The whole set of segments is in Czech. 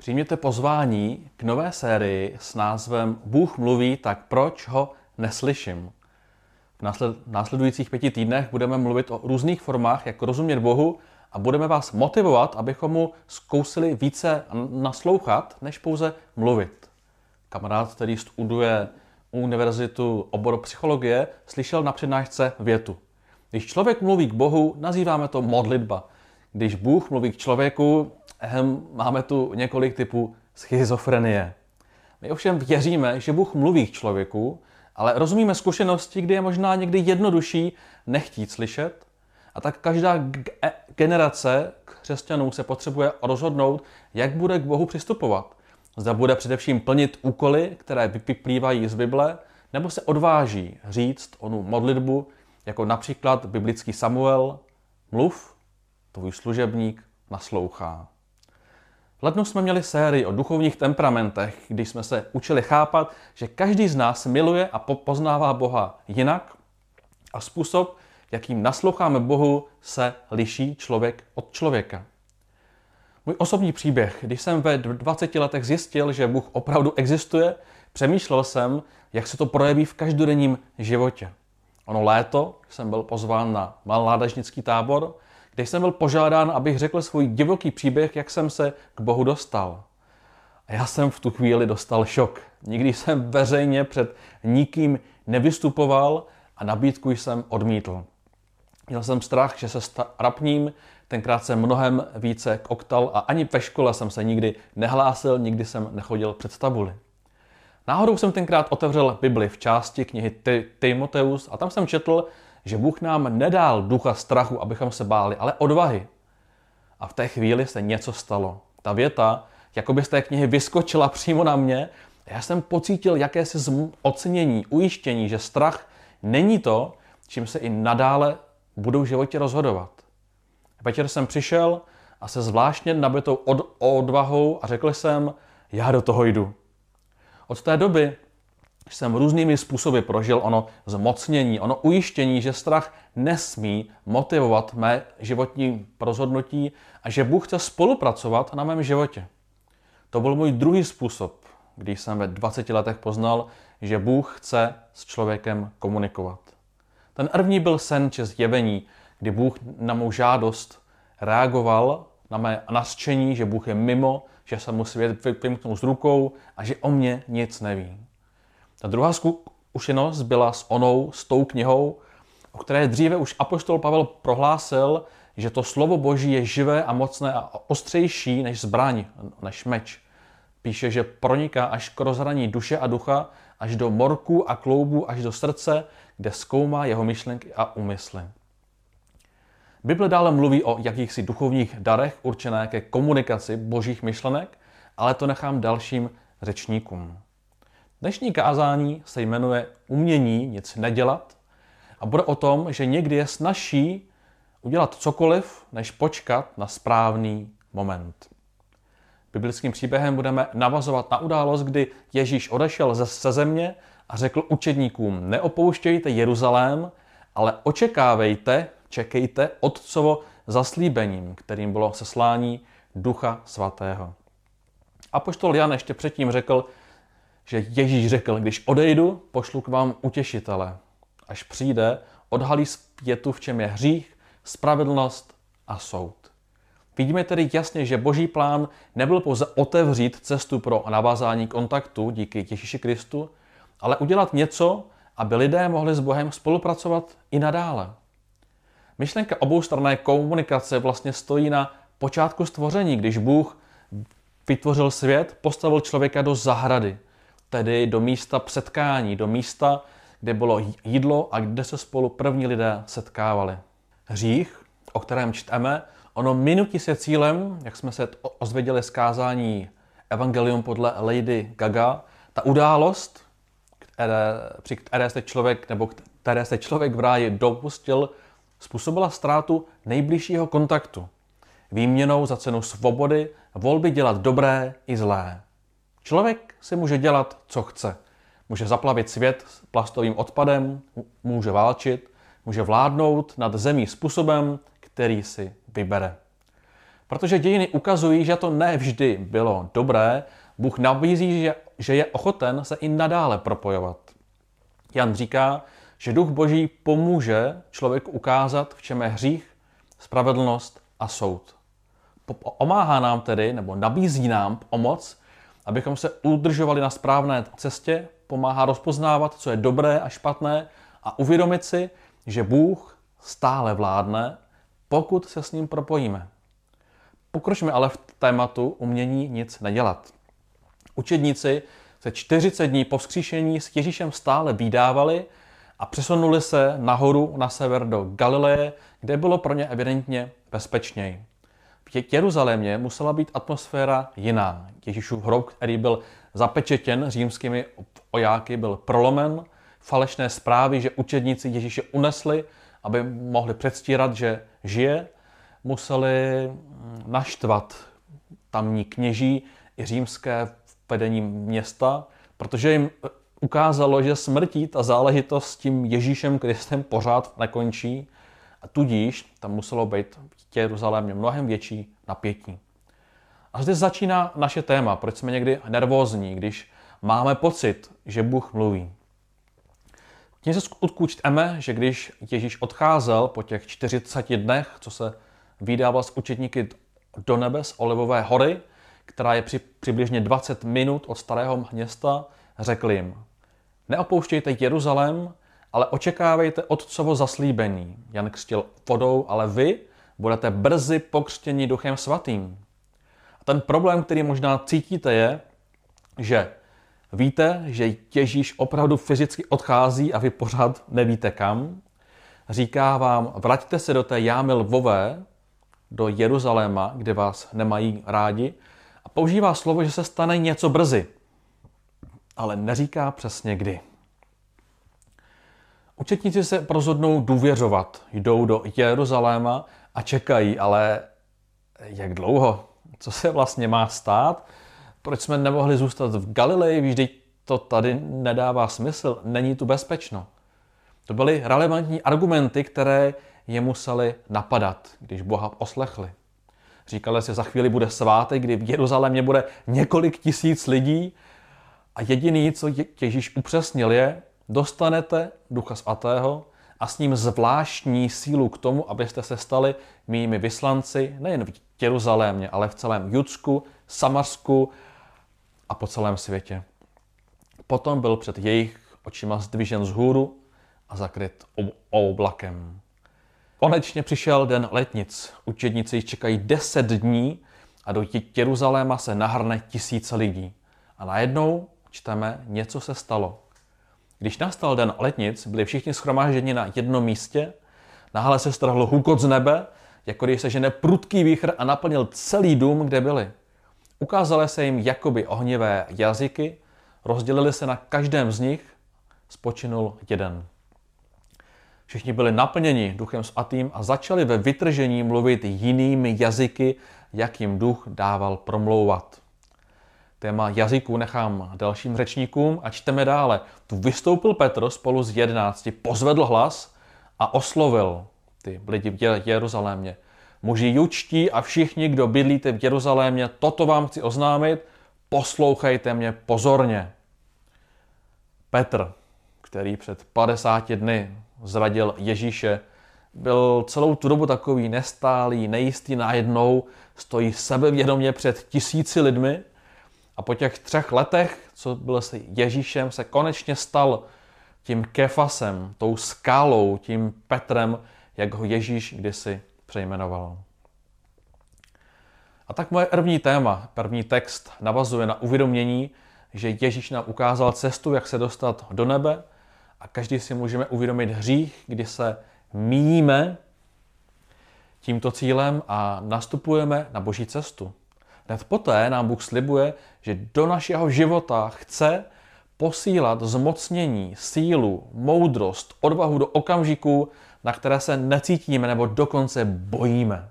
Přijměte pozvání k nové sérii s názvem Bůh mluví, tak proč ho neslyším? V následujících pěti týdnech budeme mluvit o různých formách, jak rozumět Bohu a budeme vás motivovat, abychom mu zkousili více naslouchat, než pouze mluvit. Kamarád, který studuje univerzitu obor psychologie, slyšel na přednášce větu. Když člověk mluví k Bohu, nazýváme to modlitba. Když Bůh mluví k člověku, ehm, máme tu několik typů schizofrenie. My ovšem věříme, že Bůh mluví k člověku, ale rozumíme zkušenosti, kdy je možná někdy jednodušší nechtít slyšet. A tak každá e, generace křesťanů se potřebuje rozhodnout, jak bude k Bohu přistupovat. Zda bude především plnit úkoly, které vyplývají z Bible, nebo se odváží říct onu modlitbu, jako například biblický Samuel, mluv, tvůj služebník naslouchá. V lednu jsme měli sérii o duchovních temperamentech, když jsme se učili chápat, že každý z nás miluje a poznává Boha jinak a způsob, jakým nasloucháme Bohu, se liší člověk od člověka. Můj osobní příběh, když jsem ve 20 letech zjistil, že Bůh opravdu existuje, přemýšlel jsem, jak se to projeví v každodenním životě. Ono léto jsem byl pozván na mládežnický tábor, kde jsem byl požádán, abych řekl svůj divoký příběh, jak jsem se k Bohu dostal. A já jsem v tu chvíli dostal šok. Nikdy jsem veřejně před nikým nevystupoval a nabídku jsem odmítl. Měl jsem strach, že se strapním, tenkrát jsem mnohem více koktal a ani ve škole jsem se nikdy nehlásil, nikdy jsem nechodil před tabuli. Náhodou jsem tenkrát otevřel Bibli v části knihy Timoteus a tam jsem četl, že Bůh nám nedal ducha strachu, abychom se báli, ale odvahy. A v té chvíli se něco stalo. Ta věta, jako by z té knihy vyskočila přímo na mě, já jsem pocítil jakési ocenění, ujištění, že strach není to, čím se i nadále budou v životě rozhodovat. Večer jsem přišel a se zvláštně nabitou od, odvahou a řekl jsem, já do toho jdu. Od té doby jsem různými způsoby prožil ono zmocnění, ono ujištění, že strach nesmí motivovat mé životní rozhodnutí a že Bůh chce spolupracovat na mém životě. To byl můj druhý způsob, když jsem ve 20 letech poznal, že Bůh chce s člověkem komunikovat. Ten první byl sen či zjevení, kdy Bůh na mou žádost reagoval na mé nařčení, že Bůh je mimo, že se mu svět vymknul z rukou a že o mě nic neví. Ta druhá zkušenost byla s onou, s tou knihou, o které dříve už apoštol Pavel prohlásil, že to slovo Boží je živé a mocné a ostřejší než zbraň, než meč. Píše, že proniká až k rozhraní duše a ducha, až do morku a kloubu, až do srdce, kde zkoumá jeho myšlenky a úmysly. Bible dále mluví o jakýchsi duchovních darech určené ke komunikaci božích myšlenek, ale to nechám dalším řečníkům. Dnešní kázání se jmenuje Umění nic nedělat a bude o tom, že někdy je snažší udělat cokoliv, než počkat na správný moment. Biblickým příběhem budeme navazovat na událost, kdy Ježíš odešel ze země a řekl učedníkům, neopouštějte Jeruzalém, ale očekávejte, čekejte Otcovo zaslíbením, kterým bylo seslání Ducha Svatého. A poštol Jan ještě předtím řekl, že Ježíš řekl, když odejdu, pošlu k vám utěšitele. Až přijde, odhalí zpětu, v čem je hřích, spravedlnost a soud. Vidíme tedy jasně, že boží plán nebyl pouze otevřít cestu pro navázání kontaktu díky Ježíši Kristu, ale udělat něco, aby lidé mohli s Bohem spolupracovat i nadále. Myšlenka oboustranné komunikace vlastně stojí na počátku stvoření, když Bůh vytvořil svět, postavil člověka do zahrady, tedy do místa předkání, do místa, kde bylo jídlo a kde se spolu první lidé setkávali. Hřích, o kterém čteme, ono minutí se cílem, jak jsme se ozvěděli z kázání Evangelium podle Lady Gaga, ta událost, které, při které se člověk, nebo které se člověk v ráji dopustil, způsobila ztrátu nejbližšího kontaktu. Výměnou za cenu svobody volby dělat dobré i zlé. Člověk si může dělat, co chce. Může zaplavit svět plastovým odpadem, může válčit, může vládnout nad zemí způsobem, který si vybere. Protože dějiny ukazují, že to ne vždy bylo dobré, Bůh nabízí, že, že je ochoten se i nadále propojovat. Jan říká, že duch boží pomůže člověku ukázat, v čem je hřích, spravedlnost a soud. Pomáhá nám tedy, nebo nabízí nám pomoc, abychom se udržovali na správné cestě, pomáhá rozpoznávat, co je dobré a špatné a uvědomit si, že Bůh stále vládne, pokud se s ním propojíme. Pokročme ale v tématu umění nic nedělat. Učedníci se 40 dní po vzkříšení s Ježíšem stále vydávali a přesunuli se nahoru na sever do Galileje, kde bylo pro ně evidentně bezpečněji. Jeruzalémě musela být atmosféra jiná. Ježíšův hrob, který byl zapečetěn římskými ojáky, byl prolomen. Falešné zprávy, že učedníci Ježíše unesli, aby mohli předstírat, že žije, museli naštvat tamní kněží i římské vedení města, protože jim ukázalo, že smrtí ta záležitost s tím Ježíšem Kristem pořád nekončí a tudíž tam muselo být v Jeruzalémě mnohem větší napětí. A zde začíná naše téma, proč jsme někdy nervózní, když máme pocit, že Bůh mluví. V knize skutku čteme, že když Ježíš odcházel po těch 40 dnech, co se vydával s učetníky do nebe z Olivové hory, která je při, přibližně 20 minut od starého města, řekl jim, neopouštějte Jeruzalém, ale očekávejte otcovo zaslíbení. Jan křtil vodou, ale vy budete brzy pokřtěni duchem svatým. A ten problém, který možná cítíte, je, že víte, že Ježíš opravdu fyzicky odchází a vy pořád nevíte kam. Říká vám, vraťte se do té jámy lvové, do Jeruzaléma, kde vás nemají rádi, a používá slovo, že se stane něco brzy, ale neříká přesně kdy. Učetníci se rozhodnou důvěřovat, jdou do Jeruzaléma a čekají, ale jak dlouho? Co se vlastně má stát? Proč jsme nemohli zůstat v Galileji? Vždyť to tady nedává smysl, není tu bezpečno. To byly relevantní argumenty, které je museli napadat, když Boha oslechli. Říkali si, za chvíli bude svátek, kdy v Jeruzalémě bude několik tisíc lidí a jediný, co Ježíš upřesnil, je, dostanete Ducha Svatého a s ním zvláštní sílu k tomu, abyste se stali mými vyslanci nejen v Jeruzalémě, ale v celém Judsku, Samarsku a po celém světě. Potom byl před jejich očima zdvižen z hůru a zakryt oblakem. Konečně přišel den letnic. Učedníci čekají deset dní a do Jeruzaléma se nahrne tisíce lidí. A najednou čteme, něco se stalo. Když nastal den letnic, byli všichni schromážděni na jednom místě, náhle se strhl hukot z nebe, jako když se žene prudký výchr a naplnil celý dům, kde byli. Ukázaly se jim jakoby ohnivé jazyky, rozdělili se na každém z nich, spočinul jeden. Všichni byli naplněni duchem svatým a začali ve vytržení mluvit jinými jazyky, jak jim duch dával promlouvat. Téma jazyků nechám dalším řečníkům a čteme dále. Tu vystoupil Petr spolu s jedenácti, pozvedl hlas a oslovil ty lidi v Jeruzalémě. Muži jučtí a všichni, kdo bydlíte v Jeruzalémě, toto vám chci oznámit, poslouchejte mě pozorně. Petr, který před 50 dny zradil Ježíše, byl celou tu dobu takový nestálý, nejistý najednou, stojí sebevědomě před tisíci lidmi a po těch třech letech, co byl s Ježíšem, se konečně stal tím kefasem, tou skálou, tím Petrem, jak ho Ježíš kdysi přejmenoval. A tak moje první téma, první text navazuje na uvědomění, že Ježíš nám ukázal cestu, jak se dostat do nebe a každý si můžeme uvědomit hřích, kdy se míníme tímto cílem a nastupujeme na boží cestu. Hned poté nám Bůh slibuje, že do našeho života chce posílat zmocnění, sílu, moudrost, odvahu do okamžiků, na které se necítíme nebo dokonce bojíme.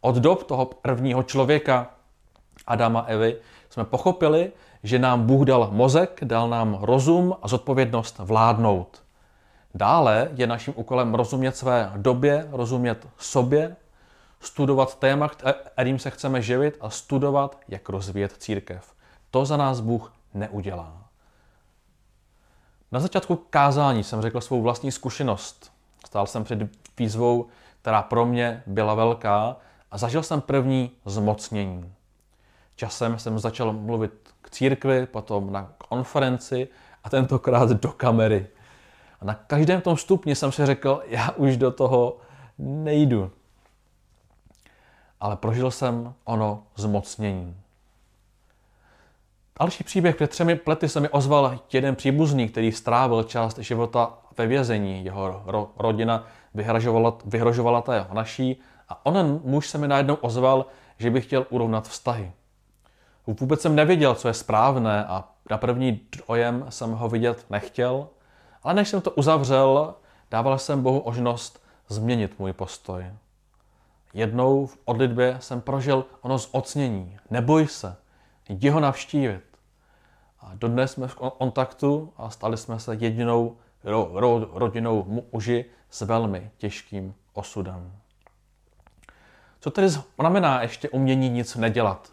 Od dob toho prvního člověka, Adama Evy, jsme pochopili, že nám Bůh dal mozek, dal nám rozum a zodpovědnost vládnout. Dále je naším úkolem rozumět své době, rozumět sobě, studovat téma, kterým se chceme živit a studovat, jak rozvíjet církev. To za nás Bůh neudělá. Na začátku kázání jsem řekl svou vlastní zkušenost. Stál jsem před výzvou, která pro mě byla velká a zažil jsem první zmocnění. Časem jsem začal mluvit k církvi, potom na konferenci a tentokrát do kamery. A na každém tom stupni jsem si řekl, já už do toho nejdu. Ale prožil jsem ono zmocnění. Další příběh před třemi lety se mi ozval jeden příbuzný, který strávil část života ve vězení. Jeho ro- rodina vyhrožovala, vyhrožovala té naší a onen muž se mi najednou ozval, že by chtěl urovnat vztahy. Vůbec jsem nevěděl, co je správné a na první dojem jsem ho vidět nechtěl, ale než jsem to uzavřel, dával jsem Bohu možnost změnit můj postoj. Jednou v odlitbě jsem prožil ono zocnění. Neboj se, jdi ho navštívit. A dodnes jsme v kontaktu a stali jsme se jedinou ro, ro, rodinou muži s velmi těžkým osudem. Co tedy znamená ještě umění nic nedělat?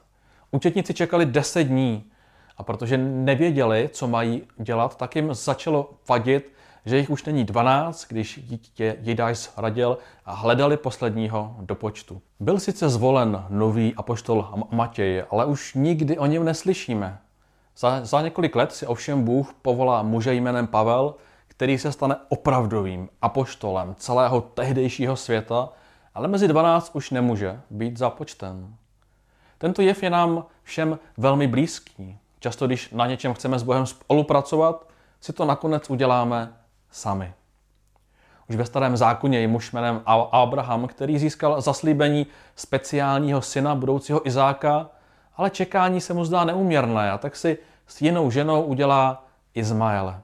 Učetníci čekali 10 dní a protože nevěděli, co mají dělat, tak jim začalo vadit, že jich už není 12, když dítě Jidáš radil a hledali posledního do počtu. Byl sice zvolen nový apoštol Matěj, ale už nikdy o něm neslyšíme. Za, za několik let si ovšem Bůh povolá muže jménem Pavel, který se stane opravdovým apoštolem celého tehdejšího světa, ale mezi 12 už nemůže být započten. Tento jev je nám všem velmi blízký. Často, když na něčem chceme s Bohem spolupracovat, si to nakonec uděláme sami. Už ve starém zákoně je muž jménem Abraham, který získal zaslíbení speciálního syna budoucího Izáka, ale čekání se mu zdá neuměrné a tak si s jinou ženou udělá Izmaele.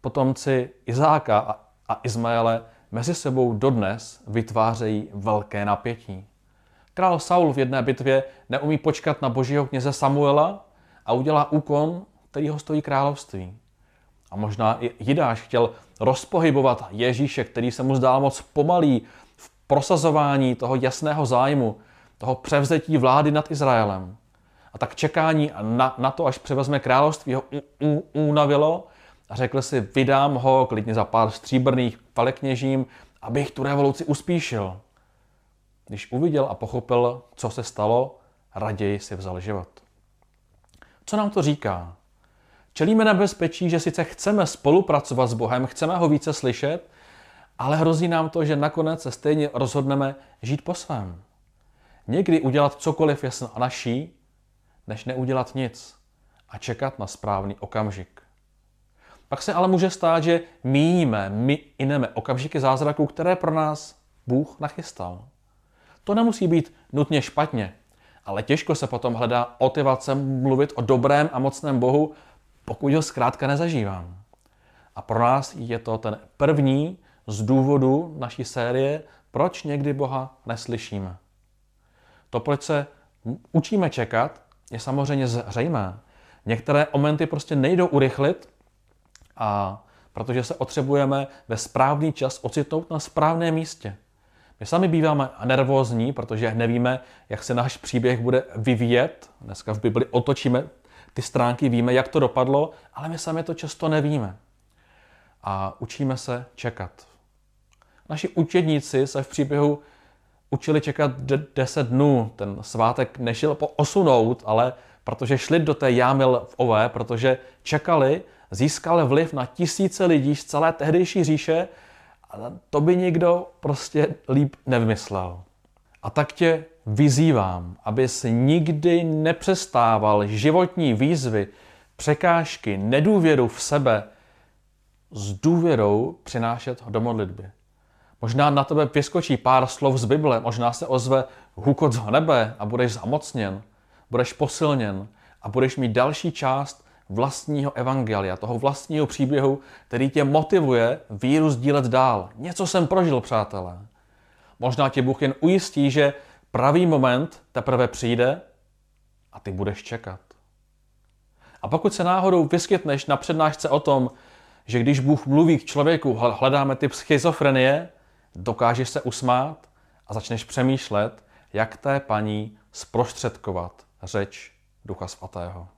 Potomci Izáka a Izmaele mezi sebou dodnes vytvářejí velké napětí. Král Saul v jedné bitvě neumí počkat na božího kněze Samuela a udělá úkon, který ho stojí království. A možná i Jidáš chtěl rozpohybovat Ježíše, který se mu zdál moc pomalý v prosazování toho jasného zájmu, toho převzetí vlády nad Izraelem. A tak čekání na, na to, až převezme království, ho unavilo a řekl si, vydám ho klidně za pár stříbrných palekněžím, abych tu revoluci uspíšil. Když uviděl a pochopil, co se stalo, raději si vzal život. Co nám to říká? Čelíme nebezpečí, že sice chceme spolupracovat s Bohem, chceme ho více slyšet, ale hrozí nám to, že nakonec se stejně rozhodneme žít po svém. Někdy udělat cokoliv je naší, než neudělat nic a čekat na správný okamžik. Pak se ale může stát, že míjíme, my ineme okamžiky zázraků, které pro nás Bůh nachystal. To nemusí být nutně špatně, ale těžko se potom hledá motivace mluvit o dobrém a mocném Bohu, pokud ho zkrátka nezažívám. A pro nás je to ten první z důvodu naší série, proč někdy Boha neslyšíme. To, proč se učíme čekat, je samozřejmě zřejmé. Některé momenty prostě nejdou urychlit, a protože se potřebujeme ve správný čas ocitnout na správném místě. My sami býváme nervózní, protože nevíme, jak se náš příběh bude vyvíjet. Dneska v Bibli otočíme ty stránky, víme, jak to dopadlo, ale my sami to často nevíme. A učíme se čekat. Naši učedníci se v příběhu učili čekat 10 dnů. Ten svátek nešel osunout, ale protože šli do té jámy v Ové, protože čekali, získal vliv na tisíce lidí z celé tehdejší říše a to by nikdo prostě líp nevymyslel. A tak tě vyzývám, abys nikdy nepřestával životní výzvy, překážky, nedůvěru v sebe s důvěrou přinášet do modlitby. Možná na tebe vyskočí pár slov z Bible, možná se ozve hukot z nebe a budeš zamocněn, budeš posilněn a budeš mít další část vlastního evangelia, toho vlastního příběhu, který tě motivuje víru sdílet dál. Něco jsem prožil, přátelé. Možná tě Bůh jen ujistí, že pravý moment teprve přijde a ty budeš čekat. A pokud se náhodou vyskytneš na přednášce o tom, že když Bůh mluví k člověku, hledáme typ schizofrenie, dokážeš se usmát a začneš přemýšlet, jak té paní zprostředkovat řeč Ducha Svatého.